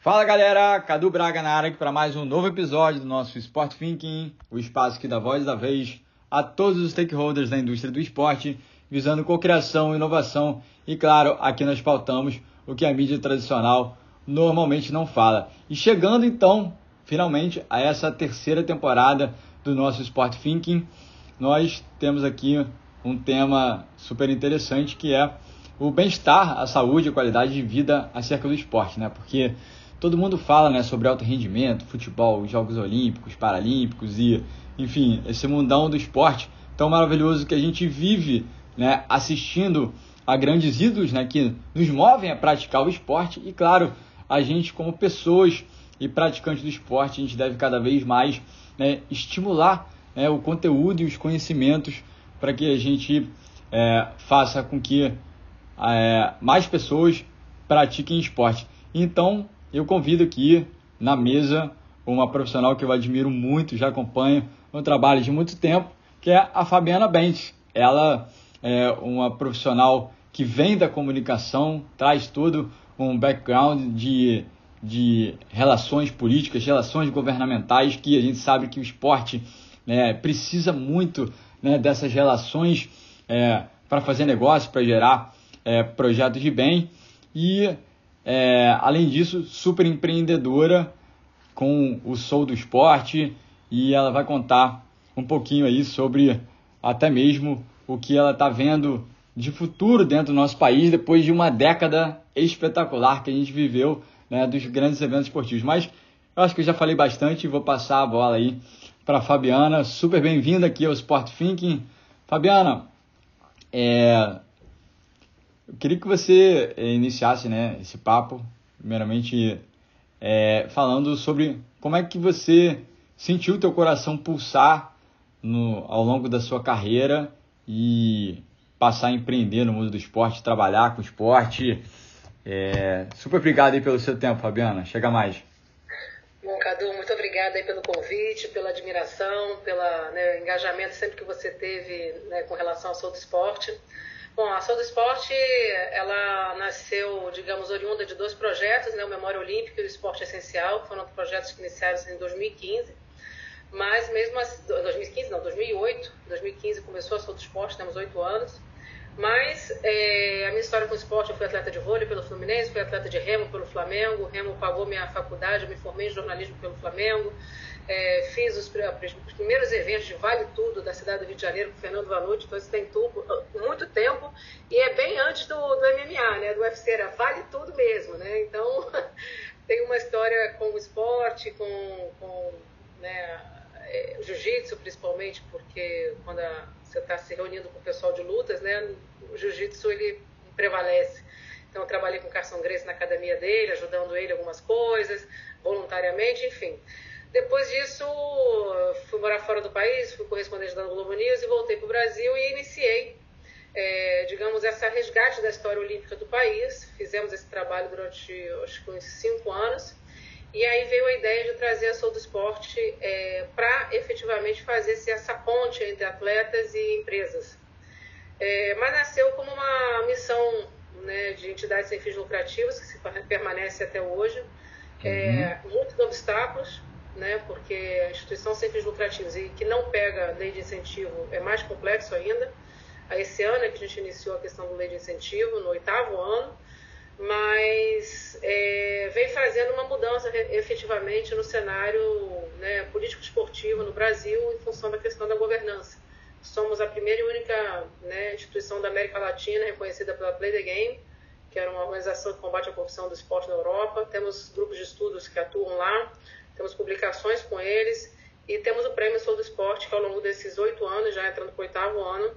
Fala galera, Cadu Braga na área aqui para mais um novo episódio do nosso Sport Thinking, o espaço que dá voz da vez a todos os stakeholders da indústria do esporte, visando cocriação, inovação e, claro, aqui nós pautamos o que a mídia tradicional normalmente não fala. E chegando então, finalmente, a essa terceira temporada do nosso Sport Thinking, nós temos aqui um tema super interessante que é o bem-estar, a saúde a qualidade de vida acerca do esporte, né? Porque todo mundo fala né, sobre alto rendimento, futebol, Jogos Olímpicos, Paralímpicos e, enfim, esse mundão do esporte tão maravilhoso que a gente vive né, assistindo a grandes ídolos né, que nos movem a praticar o esporte e, claro, a gente como pessoas e praticantes do esporte, a gente deve cada vez mais né, estimular né, o conteúdo e os conhecimentos para que a gente é, faça com que é, mais pessoas pratiquem esporte. Então, eu convido aqui na mesa uma profissional que eu admiro muito, já acompanho um trabalho de muito tempo, que é a Fabiana Bentes. Ela é uma profissional que vem da comunicação, traz todo um background de, de relações políticas, relações governamentais, que a gente sabe que o esporte né, precisa muito né, dessas relações é, para fazer negócio, para gerar é, projetos de bem. E é, além disso, super empreendedora com o Sou do Esporte e ela vai contar um pouquinho aí sobre até mesmo o que ela está vendo de futuro dentro do nosso país depois de uma década espetacular que a gente viveu né, dos grandes eventos esportivos. Mas eu acho que eu já falei bastante e vou passar a bola aí para Fabiana. Super bem-vinda aqui ao Sport Thinking. Fabiana, é, eu queria que você eh, iniciasse né, esse papo, primeiramente é, falando sobre como é que você sentiu o teu coração pulsar no, ao longo da sua carreira e passar a empreender no mundo do esporte, trabalhar com esporte. É, super obrigado aí pelo seu tempo, Fabiana. Chega mais. Bom, Cadu, muito obrigada aí pelo convite, pela admiração, pelo né, engajamento sempre que você teve né, com relação ao seu esporte. Bom, a Ação do Esporte, ela nasceu, digamos, oriunda de dois projetos, né, o Memória Olímpica e o Esporte Essencial, foram projetos que iniciaram em 2015, mas mesmo assim, 2015 não, 2008, 2015 começou a Ação do Esporte, temos oito anos, mas é, a minha história com o esporte, eu fui atleta de vôlei pelo Fluminense, fui atleta de remo pelo Flamengo, o remo pagou minha faculdade, eu me formei em jornalismo pelo Flamengo, é, fiz os, os, primeiros eventos de Vale Tudo da cidade do Rio de Janeiro com o Fernando Vanucci, então isso tem tudo, muito tempo, e é bem antes do, do MMA, né, do UFC, era Vale Tudo mesmo, né, então tem uma história com o esporte, com, com né, é, o jiu-jitsu principalmente, porque quando a, você está se reunindo com o pessoal de lutas, né, o jiu-jitsu ele prevalece. Então eu trabalhei com o Carson Grace na academia dele, ajudando ele algumas coisas, voluntariamente, enfim. Depois disso, fui morar fora do país, fui correspondente da Globo News e voltei para o Brasil e iniciei, é, digamos, essa resgate da história olímpica do país. Fizemos esse trabalho durante, acho que uns cinco anos. E aí veio a ideia de trazer a Sou do Esporte é, para efetivamente fazer essa ponte entre atletas e empresas. É, mas nasceu como uma missão né, de entidades sem fins lucrativos, que se permanece até hoje. É, uhum. Muitos obstáculos, né, porque a instituição sem fins lucrativos e que não pega lei de incentivo é mais complexo ainda. Esse ano é que a gente iniciou a questão do lei de incentivo, no oitavo ano, mas é, vem fazendo uma mudança efetivamente no cenário né, político-esportivo no Brasil em função da questão da governança. Somos a primeira e única né, instituição da América Latina reconhecida pela Play the Game, que era uma organização que combate a corrupção do esporte na Europa. Temos grupos de estudos que atuam lá temos publicações com eles e temos o Prêmio Sou do Esporte, que ao longo desses oito anos, já entrando para o oitavo ano,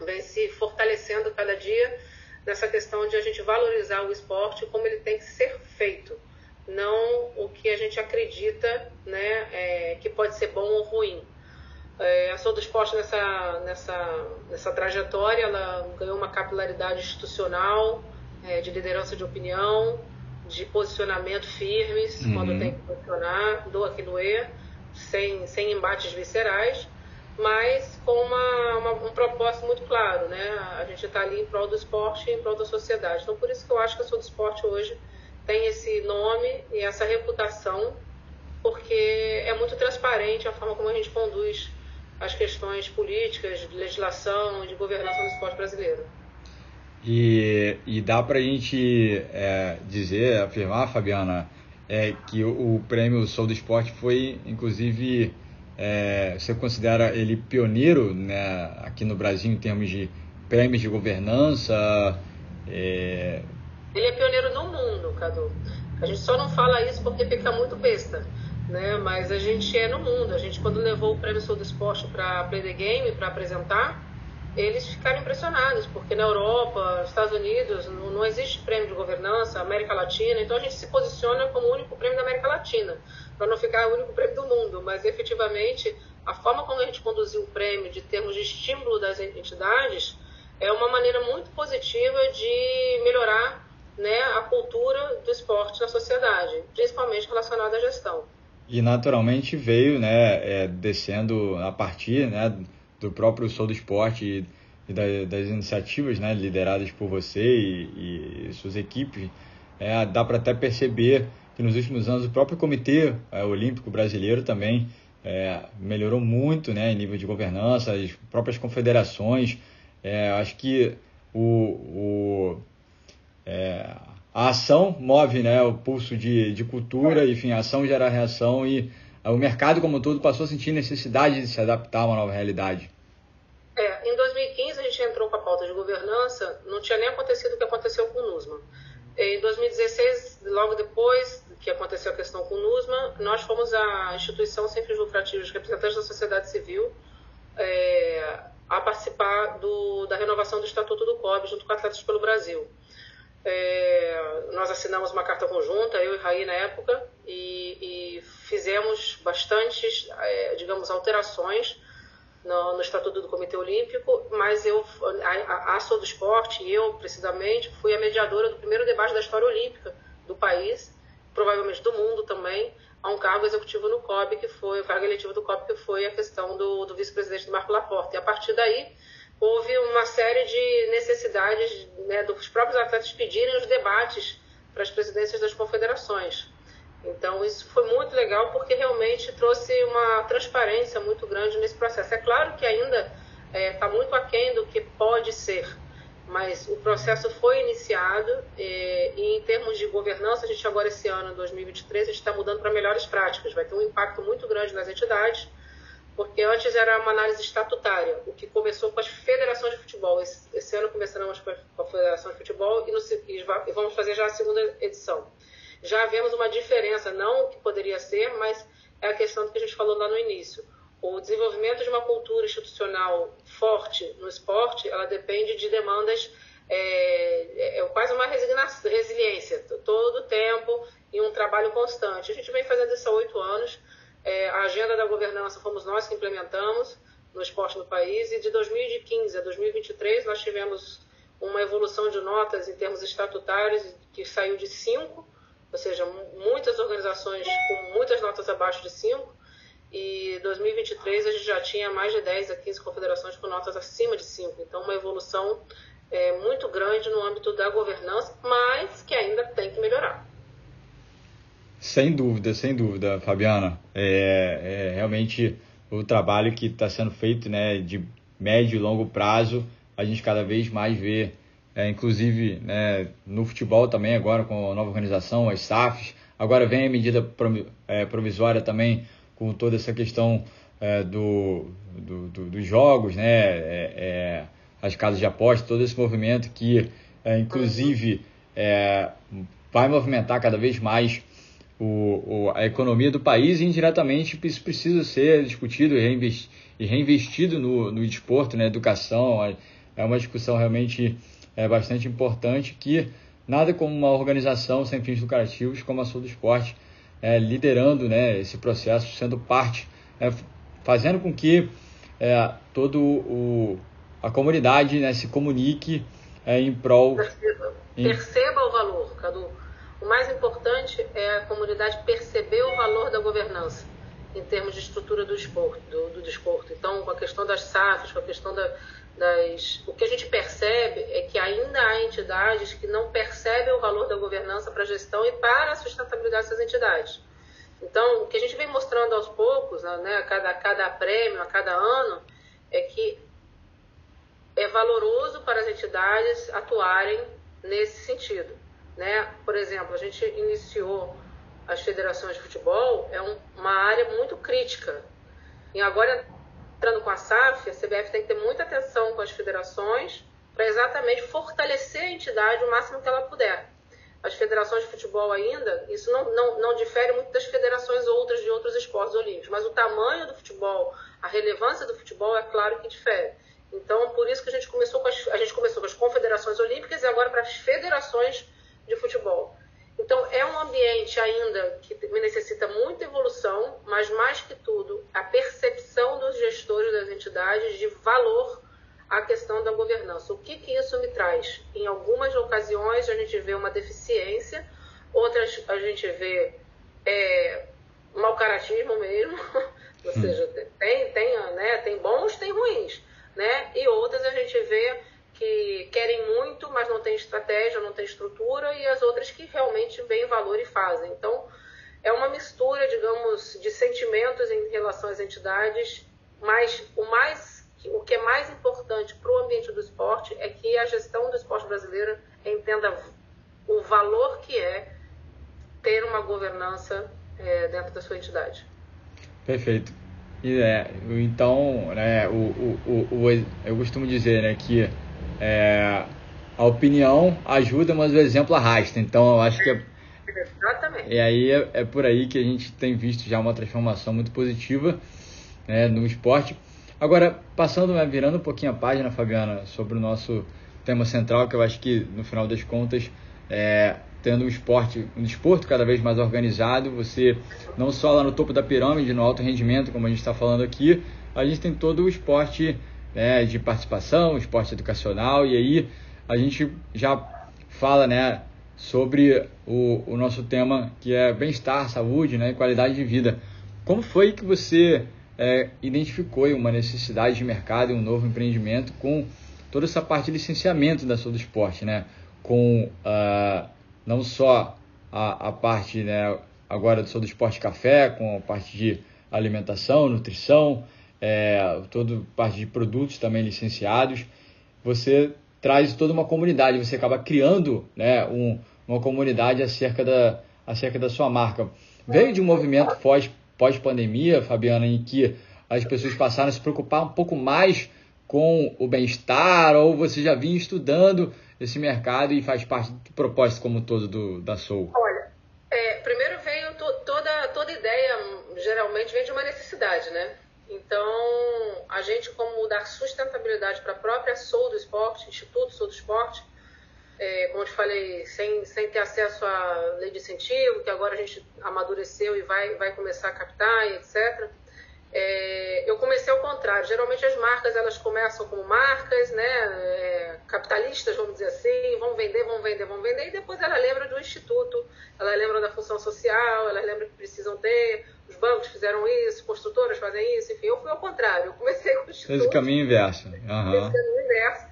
vem se fortalecendo cada dia nessa questão de a gente valorizar o esporte como ele tem que ser feito, não o que a gente acredita né, é, que pode ser bom ou ruim. É, a Sou do Esporte nessa, nessa, nessa trajetória, ela ganhou uma capilaridade institucional, é, de liderança de opinião, de posicionamento firmes, uhum. quando tem que posicionar, do aqui no E, sem, sem embates viscerais, mas com uma, uma, um propósito muito claro, né? A gente está ali em prol do esporte e em prol da sociedade. Então, por isso que eu acho que a Sou do Esporte hoje tem esse nome e essa reputação, porque é muito transparente a forma como a gente conduz as questões políticas, de legislação, de governança do esporte brasileiro. E, e dá para a gente é, dizer, afirmar, Fabiana, é, que o, o prêmio Sou do Esporte foi, inclusive, é, você considera ele pioneiro né, aqui no Brasil em termos de prêmios de governança? É... Ele é pioneiro no mundo, Cadu. A gente só não fala isso porque fica muito besta, né? Mas a gente é no mundo. A gente quando levou o prêmio Sou do Esporte para Play the Game para apresentar, eles ficaram impressionados porque na Europa, Estados Unidos não, não existe prêmio de governança, América Latina. Então a gente se posiciona como o único prêmio da América Latina para não ficar o único prêmio do mundo, mas efetivamente a forma como a gente conduziu o prêmio, de termos de estímulo das entidades, é uma maneira muito positiva de melhorar né, a cultura do esporte na sociedade, principalmente relacionada à gestão. E naturalmente veio né, é, descendo a partir né, do próprio Sou do Esporte e, da, das iniciativas né, lideradas por você e, e suas equipes, é, dá para até perceber que nos últimos anos o próprio Comitê é, Olímpico Brasileiro também é, melhorou muito né, em nível de governança, as próprias confederações. É, acho que o, o, é, a ação move né, o pulso de, de cultura, enfim, a ação gera reação e o mercado como todo passou a sentir necessidade de se adaptar a uma nova realidade. É, em 2015 a gente entrou com a pauta de governança, não tinha nem acontecido o que aconteceu com o NUSMA. Em 2016, logo depois que aconteceu a questão com o NUSMA, nós fomos a instituição sem fins lucrativos, representantes da sociedade civil, é, a participar do, da renovação do Estatuto do COB, junto com Atletas pelo Brasil. É, nós assinamos uma carta conjunta, eu e Raí na época, e, e fizemos bastantes, é, digamos, alterações no, no, Estatuto do Comitê Olímpico, mas eu, a, a Ação do Esporte, eu, precisamente, fui a mediadora do primeiro debate da história olímpica do país, provavelmente do mundo também, a um cargo executivo no COB, que foi, o cargo eletivo do COB, que foi a questão do, do vice-presidente Marco Laporte. E a partir daí, houve uma série de necessidades né, dos próprios atletas pedirem os debates para as presidências das confederações. Então, isso foi muito legal porque realmente trouxe uma transparência muito grande nesse processo. É claro que ainda está é, tá muito aquém do que pode ser, mas o processo foi iniciado e, e, em termos de governança, a gente agora esse ano, 2023, a gente está mudando para melhores práticas. Vai ter um impacto muito grande nas entidades, porque antes era uma análise estatutária, o que começou com as federações de futebol. Esse, esse ano começamos com a Federação de Futebol e, no, e vamos fazer já a segunda edição já vemos uma diferença, não o que poderia ser, mas é a questão do que a gente falou lá no início. O desenvolvimento de uma cultura institucional forte no esporte, ela depende de demandas, é, é quase uma resiliência, todo o tempo e um trabalho constante. A gente vem fazendo há oito anos. É, a agenda da governança fomos nós que implementamos no esporte no país e de 2015 a 2023 nós tivemos uma evolução de notas em termos estatutários que saiu de 5 ou seja, muitas organizações com muitas notas abaixo de 5, e 2023 a gente já tinha mais de 10 a 15 confederações com notas acima de 5. Então, uma evolução é, muito grande no âmbito da governança, mas que ainda tem que melhorar. Sem dúvida, sem dúvida, Fabiana. É, é realmente o trabalho que está sendo feito né, de médio e longo prazo, a gente cada vez mais vê é, inclusive né, no futebol também, agora com a nova organização, as SAFs. Agora vem a medida é, provisória também com toda essa questão é, do, do, do, dos jogos, né, é, é, as casas de aposta, todo esse movimento que, é, inclusive, vai movimentar cada vez mais o, o, a economia do país e indiretamente isso precisa ser discutido e, reinvestido, no, no desporto, na educação. É uma discussão realmente é bastante importante que nada como uma organização sem fins lucrativos como a Sul do Esporte é, liderando né, esse processo, sendo parte, é, fazendo com que é, todo o, a comunidade né, se comunique é, em prol... Perceba. Em... Perceba o valor, Cadu. O mais importante é a comunidade perceber o valor da governança. em termos de estrutura do esporte, do, do desporto. Então, com a questão das SAFs, com a questão da, das. O que a gente percebe é que ainda há entidades que não percebem o valor da governança para a gestão e para a sustentabilidade dessas entidades. Então, o que a gente vem mostrando aos poucos, né, a, cada, a cada prêmio, a cada ano, é que é valoroso para as entidades atuarem nesse sentido. Né? Por exemplo, a gente iniciou as federações de futebol, é um, uma área muito crítica. E agora, entrando com a SAF, a CBF tem que ter muita atenção com as federações para exatamente fortalecer a entidade o máximo que ela puder. As federações de futebol ainda, isso não, não, não difere muito das federações outras de outros esportes olímpicos, mas o tamanho do futebol, a relevância do futebol é claro que difere. Então, por isso que a gente começou com as, a gente começou com as confederações olímpicas e agora para as federações de futebol. Então, é um ambiente ainda que necessita muita evolução, mas mais que tudo, a percepção dos gestores das entidades de valor à questão da governança. O que, que isso me traz? Em algumas ocasiões, a gente vê uma deficiência, outras a gente vê é, mau caratismo mesmo, ou hum. seja, tem, tem, né, tem bons, tem ruins né? E outras a gente vê que querem muito, mas não tem estratégia, não tem estrutura, e as outras que realmente veem valor e fazem. Então, é uma mistura, digamos, de sentimentos em relação às entidades, mas o mais o que é mais importante para o ambiente do esporte é que a gestão do esporte brasileiro entenda o valor que é ter uma governança é, dentro da sua entidade. Perfeito. E, é, então, né, o, o, o, eu costumo dizer né, que é, a opinião ajuda, mas o exemplo arrasta. Então, eu acho que é, Exatamente. E aí é, é, por aí que a gente tem visto já uma transformação muito positiva né, no esporte. Agora, passando, né, virando um pouquinho a página, Fabiana, sobre o nosso tema central, que eu acho que no final das contas é, tendo um esporte, um desporto cada vez mais organizado, você não só lá no topo da pirâmide, no alto rendimento, como a gente está falando aqui, a gente tem todo o esporte né, de participação, esporte educacional, e aí a gente já fala né, sobre o, o nosso tema que é bem-estar, saúde né, e qualidade de vida. Como foi que você é, identificou uma necessidade de mercado e um novo empreendimento com toda essa parte de licenciamento da Sul do Esporte, né? com uh, não só a, a parte né, agora do esporte café, com a parte de alimentação, nutrição, é, toda parte de produtos também licenciados, você traz toda uma comunidade, você acaba criando né, um, uma comunidade acerca da, acerca da sua marca. Veio de um movimento pós, pós-pandemia, Fabiana, em que as pessoas passaram a se preocupar um pouco mais com o bem-estar, ou você já vinha estudando esse mercado e faz parte do propósito como todo do, da Soul? Olha, é, primeiro veio to, toda, toda ideia, geralmente vem de uma necessidade, né? Então, a gente, como dar sustentabilidade para a própria Soul do Esporte, Instituto Soul do Esporte, é, como eu te falei, sem, sem ter acesso à lei de incentivo, que agora a gente amadureceu e vai, vai começar a captar e etc., é, eu comecei ao contrário. Geralmente as marcas elas começam como marcas, né, é, capitalistas, vamos dizer assim, vão vender, vão vender, vão vender, e depois ela lembra do instituto, ela lembra da função social, ela lembra que precisam ter, os bancos fizeram isso, construtoras fazem isso, enfim, eu fui ao contrário. Eu comecei com o instituto. Fez o caminho inverso. Uhum. Fez o caminho inverso.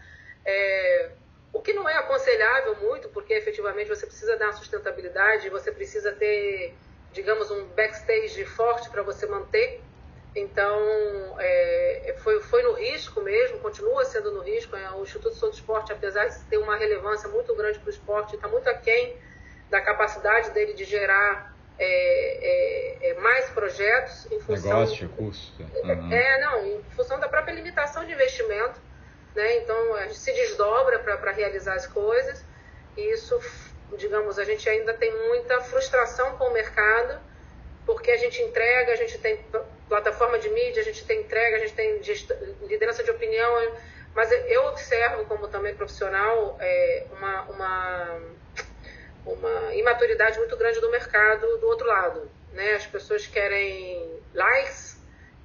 É, o que não é aconselhável muito, porque efetivamente você precisa dar sustentabilidade, você precisa ter, digamos, um backstage forte para você manter então, é, foi, foi no risco mesmo, continua sendo no risco. É, o Instituto Souza Esporte, apesar de ter uma relevância muito grande para o esporte, está muito aquém da capacidade dele de gerar é, é, é mais projetos em função... Negócio, curso. Uhum. É, não, em função da própria limitação de investimento. Né? Então, a gente se desdobra para realizar as coisas. E isso, digamos, a gente ainda tem muita frustração com o mercado, porque a gente entrega, a gente tem plataforma de mídia, a gente tem entrega, a gente tem liderança de opinião, mas eu observo como também profissional é, uma, uma, uma imaturidade muito grande do mercado do outro lado. Né? As pessoas querem likes,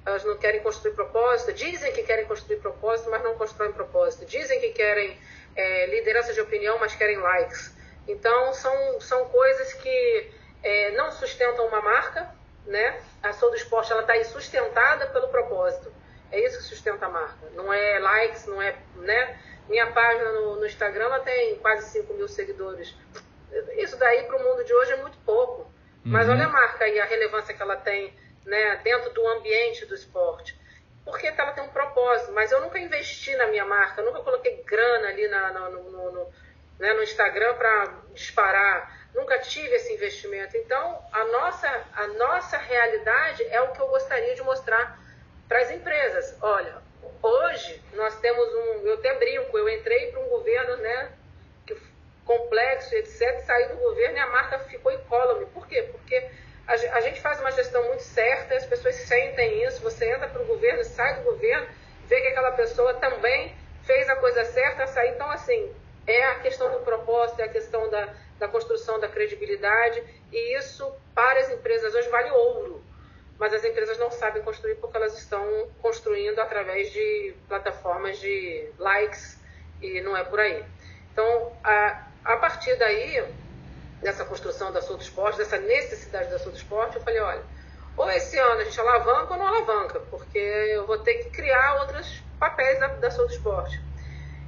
elas não querem construir propósito, dizem que querem construir propósito, mas não constroem propósito. Dizem que querem é, liderança de opinião, mas querem likes. Então, são, são coisas que é, não sustentam uma marca, né? A Sou do Esporte ela está aí sustentada pelo propósito. É isso que sustenta a marca. Não é likes, não é, né? Minha página no, no Instagram tem quase 5 mil seguidores. Isso daí para o mundo de hoje é muito pouco. Uhum. Mas olha a marca e a relevância que ela tem né, dentro do ambiente do esporte. Porque ela tem um propósito. Mas eu nunca investi na minha marca, eu nunca coloquei grana ali na, no, no, no, né, no Instagram para disparar. Nunca tive esse investimento. Então, a nossa, a nossa realidade é o que eu gostaria de mostrar para as empresas. Olha, hoje nós temos um. Eu até brinco, eu entrei para um governo né, que, complexo, etc., saí do governo e a marca ficou incólume. Por quê? Porque a, a gente faz uma gestão muito certa, as pessoas sentem isso, você entra para o governo, sai do governo, vê que aquela pessoa também fez a coisa certa, sai. Então, assim, é a questão do propósito, é a questão da, da construção da credibilidade, e isso, para as empresas hoje, vale ouro mas as empresas não sabem construir porque elas estão construindo através de plataformas de likes e não é por aí. Então, a, a partir daí, dessa construção da Souto Esporte, dessa necessidade da Souto Esporte, eu falei, olha, ou esse ano a gente alavanca ou não alavanca, porque eu vou ter que criar outros papéis da, da Souto Esporte.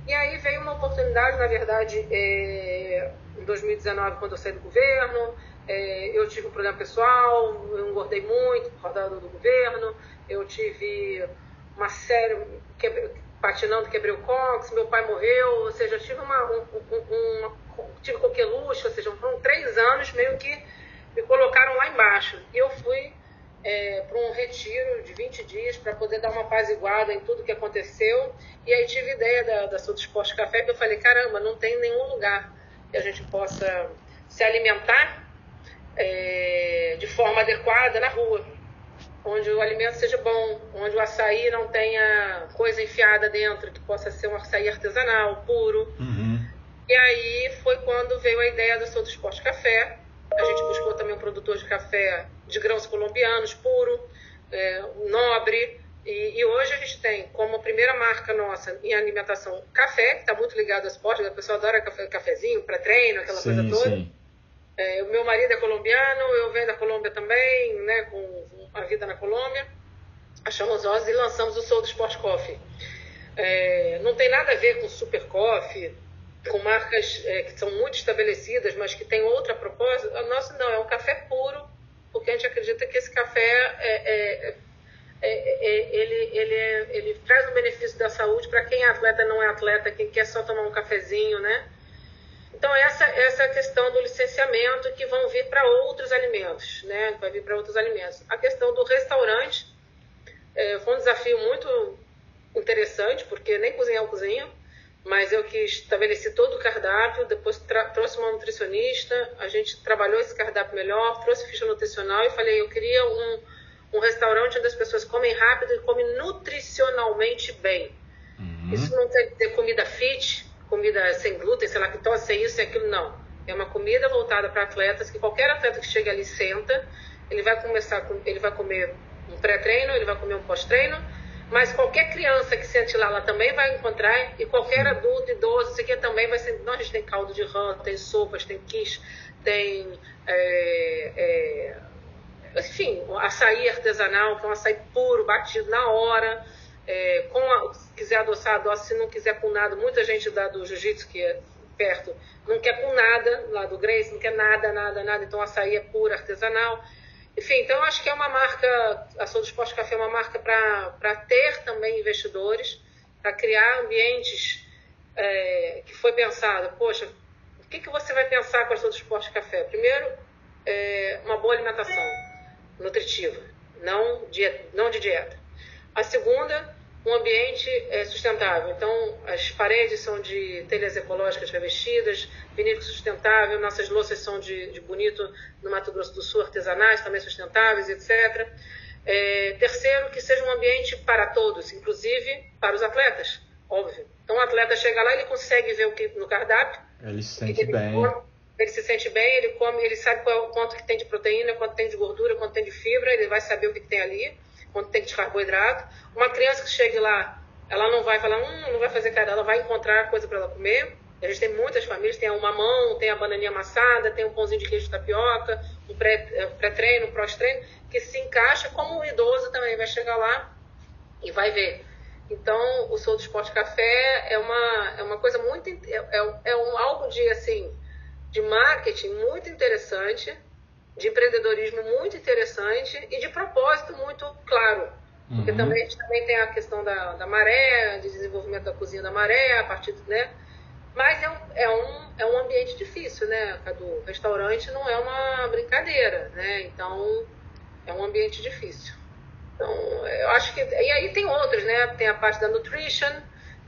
E aí veio uma oportunidade, na verdade, é, em 2019, quando eu saí do governo, é, eu tive um problema pessoal, eu engordei muito por causa do, governo, eu tive uma série, quebre, patinando, quebrei o cóccix, meu pai morreu, ou seja, eu tive uma, um, um, uma, tive ou seja, foram três anos meio que me colocaram lá embaixo. E eu fui é, para um retiro de 20 dias para poder dar uma apaziguada em tudo que aconteceu. E aí tive ideia da, da Souto Esporte Café, que eu falei, caramba, não tem nenhum lugar que a gente possa se alimentar é, de forma adequada na rua, onde o alimento seja bom, onde o açaí não tenha coisa enfiada dentro, que possa ser um açaí artesanal, puro. Uhum. E aí foi quando veio a ideia do Souto Esporte Café. A gente buscou também um produtor de café de grãos colombianos, puro, é, nobre. E, e, hoje a gente tem como primeira marca nossa em alimentação café, que está muito ligado ao esporte, a pessoa adora café, cafezinho, pré-treino, aquela sim, coisa toda. Sim. É, o meu marido é colombiano, eu venho da Colômbia também, né, com a vida na Colômbia. Achamos nós e lançamos o Soul do Sport Coffee. É, não tem nada a ver com Super Coffee, com marcas é, que são muito estabelecidas, mas que tem outra proposta. O nosso não, é um café puro, porque a gente acredita que esse café é, é, é ele, ele, ele traz um benefício da saúde para quem é atleta não é atleta, quem quer só tomar um cafezinho, né? Então, essa, essa é questão do licenciamento que vão vir para outros alimentos, né? Vai vir para outros alimentos. A questão do restaurante é, foi um desafio muito interessante, porque nem cozinhar eu cozinho, mas eu que estabeleci todo o cardápio, depois trouxe uma nutricionista, a gente trabalhou esse cardápio melhor, trouxe ficha nutricional e falei, eu queria um, um restaurante onde as pessoas comem rápido e comem nutricionalmente bem. Uhum. Isso não tem que ter comida fit, comida sem glúten, que tosse, sem isso e aquilo, não. É uma comida voltada para atletas, que qualquer atleta que chega ali senta, ele vai começar, ele vai comer um pré-treino, ele vai comer um pós-treino, mas qualquer criança que sente lá, ela também vai encontrar, e qualquer adulto, idoso, isso aqui também vai ser. Nós a gente tem caldo de rã, tem sopas, tem quiche, tem. É, é, enfim, açaí artesanal, que é um açaí puro, batido na hora. É, com a, se quiser adoçar, adoça. Se não quiser com nada, muita gente da, do jiu-jitsu que é perto não quer com nada, lá do Grace, não quer nada, nada, nada. Então, açaí é puro, artesanal. Enfim, então acho que é uma marca, a Sou do Esporte Café é uma marca para ter também investidores, para criar ambientes é, que foi pensado. Poxa, o que, que você vai pensar com a Sou do Esporte Café? Primeiro, é, uma boa alimentação nutritiva, não, dieta, não de dieta. A segunda, um ambiente é, sustentável. Então, as paredes são de telhas ecológicas revestidas, vinícola sustentável, nossas louças são de, de, bonito no Mato Grosso do Sul, artesanais, também sustentáveis, etc. É, terceiro, que seja um ambiente para todos, inclusive para os atletas, óbvio. Então, o atleta chega lá, ele consegue ver o que no cardápio. Ele se sente ele bem. Come, ele se sente bem, ele come, ele sabe qual, quanto que tem de proteína, quanto tem de gordura, quanto tem de fibra, ele vai saber o que, que tem ali quando tem de carboidrato. Uma criança que chegue lá, ela não vai falar, hum, não vai fazer cara, ela vai encontrar coisa para ela comer. A gente tem muitas famílias, tem o mamão, tem a bananinha amassada, tem um pãozinho de queijo de tapioca, um eh, pré-treino, um pré-treino, que se encaixa como o idoso também vai chegar lá e vai ver. Então, o Sou do Esporte Café é uma, é uma coisa muito. É, é, é um, algo de, assim, de marketing muito interessante, de empreendedorismo muito interessante e de propósito muito claro. Porque uhum. também, a gente também tem a questão da, da maré, de desenvolvimento da cozinha da maré, a partir do. Né? Mas é um, é, um, é um ambiente difícil, né, Cadu? Restaurante não é uma brincadeira, né? Então, é um ambiente difícil. Então, eu acho que. E aí tem outros, né? Tem a parte da nutrition,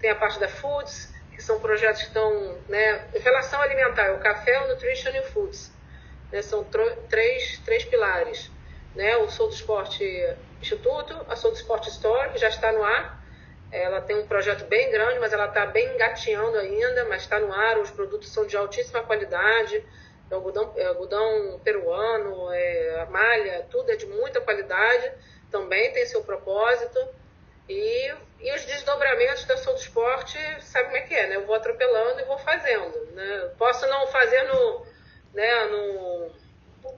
tem a parte da foods, que são projetos que estão. Né, relação alimentar, o café, o nutrition e o foods. Né, são três, três pilares. Né? O Sou do Esporte Instituto, a Sou do Esporte Store, que já está no ar. Ela tem um projeto bem grande, mas ela está bem engateando ainda, mas está no ar. Os produtos são de altíssima qualidade. É algodão, é algodão peruano, é, a malha, tudo é de muita qualidade. Também tem seu propósito. E, e os desdobramentos da Sou do Esporte, sabe como é que é, né? Eu vou atropelando e vou fazendo. Né? Posso não fazer no, né, no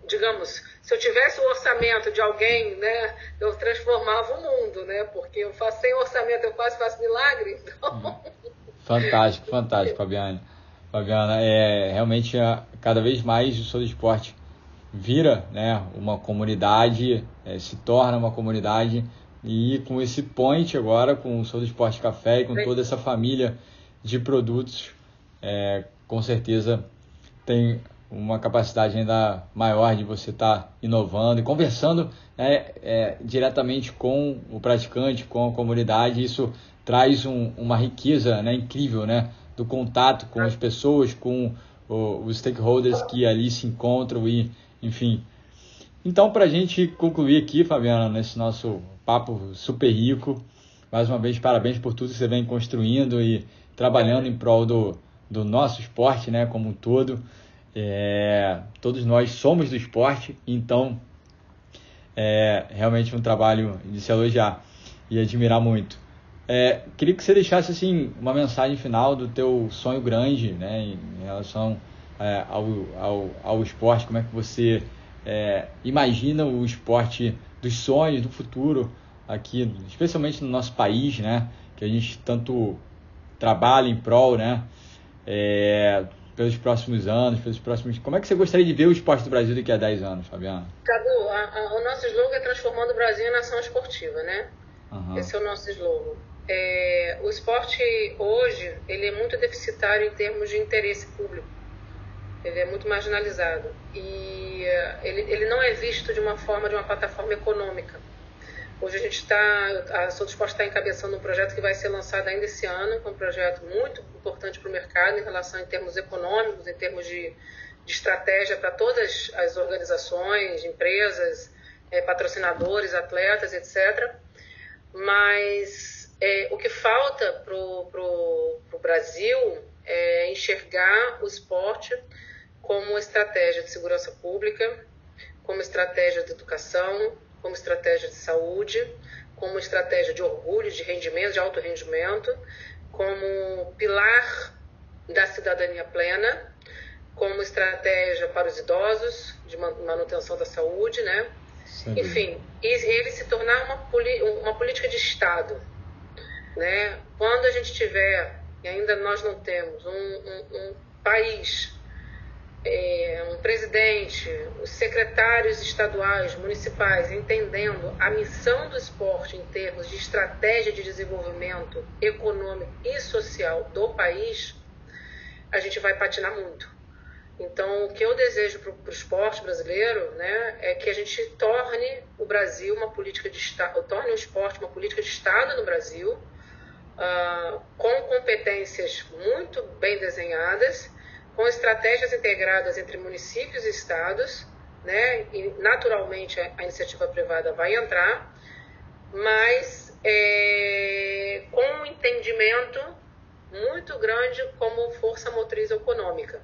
digamos, se eu tivesse o orçamento de alguém, né, eu transformava o mundo, né? Porque eu faço sem orçamento, eu quase faço milagre. Então... Fantástico, fantástico, Fabiana. Fabiana, é realmente cada vez mais o Sou Esporte vira, né, uma comunidade, é, se torna uma comunidade e com esse point agora, com o Sou do Esporte Café e com toda essa família de produtos, é, com certeza tem uma capacidade ainda maior de você estar tá inovando e conversando né, é, diretamente com o praticante, com a comunidade. Isso traz um, uma riqueza né, incrível né, do contato com as pessoas, com o, os stakeholders que ali se encontram e, enfim. Então, para a gente concluir aqui, Fabiana, nesse nosso papo super rico, mais uma vez, parabéns por tudo que você vem construindo e trabalhando em prol do, do nosso esporte né, como um todo. É, todos nós somos do esporte, então é realmente um trabalho de se elogiar e admirar muito. É, queria que você deixasse assim uma mensagem final do teu sonho grande, né, em relação é, ao, ao, ao esporte, como é que você é, imagina o esporte dos sonhos, do futuro aqui, especialmente no nosso país, né, que a gente tanto trabalha em prol, né, é, pelos próximos anos, pelos próximos. Como é que você gostaria de ver o esporte do Brasil daqui a 10 anos, Fabiano? Cadu, a, a, o nosso slogan é transformando o Brasil em nação esportiva, né? Uhum. Esse é o nosso slogan. É, o esporte hoje ele é muito deficitário em termos de interesse público. Ele é muito marginalizado e uh, ele, ele não é visto de uma forma de uma plataforma econômica. Hoje a gente está, a Souto Esporte está encabeçando um projeto que vai ser lançado ainda esse ano, é um projeto muito importante para o mercado em relação em termos econômicos, em termos de, de estratégia para todas as organizações, empresas, é, patrocinadores, atletas, etc. Mas é, o que falta para o Brasil é enxergar o esporte como estratégia de segurança pública, como estratégia de educação, como estratégia de saúde, como estratégia de orgulho, de rendimento, de alto rendimento, como pilar da cidadania plena, como estratégia para os idosos, de manutenção da saúde, né? Sim. Enfim, e ele se tornar uma, uma política de Estado. Né? Quando a gente tiver, e ainda nós não temos, um, um, um país é, um presidente, os secretários estaduais, municipais, entendendo a missão do esporte em termos de estratégia de desenvolvimento econômico e social do país, a gente vai patinar muito. Então, o que eu desejo para o esporte brasileiro né, é que a gente torne o Brasil uma política de Estado, torne o esporte uma política de Estado no Brasil, uh, com competências muito bem desenhadas com estratégias integradas entre municípios e estados, né? E naturalmente a, iniciativa privada vai entrar, mas é, com um entendimento muito grande como força motriz econômica,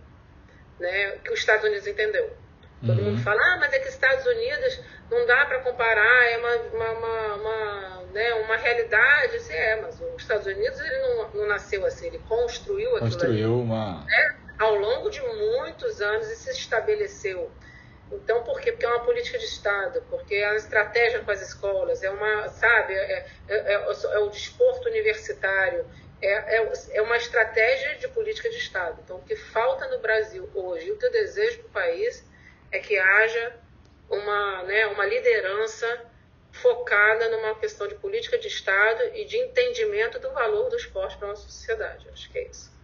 né? Que os Estados Unidos entendeu. Todo uhum. mundo fala, ah, mas é que Estados Unidos não dá para comparar, é uma, uma, uma, uma né, uma realidade, assim, é, mas os Estados Unidos ele não, não nasceu assim, ele construiu aquilo Construiu ali, uma... Né, ao longo de muitos anos e se estabeleceu. Então, por quê? Porque é uma política de Estado, porque é uma estratégia com as escolas, é uma, sabe, é, é, é, é o desporto universitário, é, é, é, uma estratégia de política de Estado. Então, o que falta no Brasil hoje, o que eu desejo para o país, é que haja uma, né, uma liderança focada numa questão de política de Estado e de entendimento do valor do esporte para a nossa sociedade. Acho que é isso.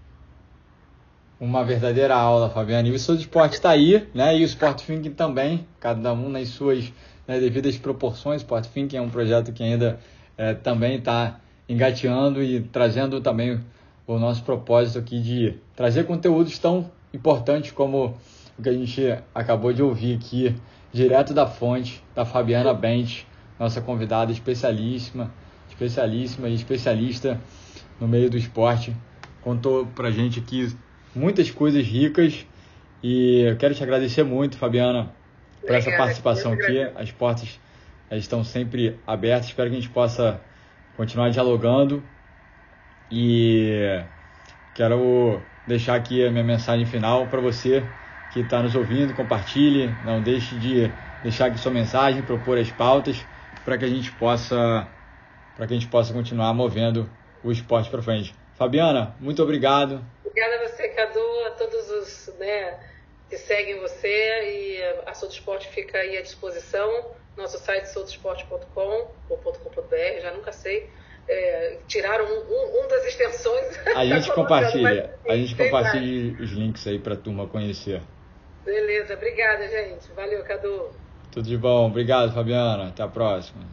Uma verdadeira aula, Fabiana. E o seu esporte está aí, né? E o Sport Thinking também, cada um nas suas né, devidas proporções. O Sport Thinking é um projeto que ainda é, também está engateando e trazendo também o nosso propósito aqui de trazer conteúdos tão importantes como o que a gente acabou de ouvir aqui, direto da fonte, da Fabiana Bente, nossa convidada especialíssima, especialíssima e especialista no meio do esporte. Contou pra gente aqui muitas coisas ricas e eu quero te agradecer muito, Fabiana, por essa participação aqui. As portas estão sempre abertas. Espero que a gente possa continuar dialogando e quero deixar aqui a minha mensagem final para você que está nos ouvindo, compartilhe, não deixe de deixar aqui sua mensagem, propor as pautas para que a gente possa para que a gente possa continuar movendo o esporte para frente. Fabiana, muito obrigado. Obrigada a você, Cadu, a todos os né, que seguem você e a Sou Esporte fica aí à disposição. Nosso site soudesporte.com ou .com.br, já nunca sei. É, tiraram um, um, um, das extensões. A gente compartilha, a gente compartilha os links aí para a turma conhecer. Beleza, obrigada, gente. Valeu, Cadu. Tudo de bom. Obrigado, Fabiana. Até a próxima.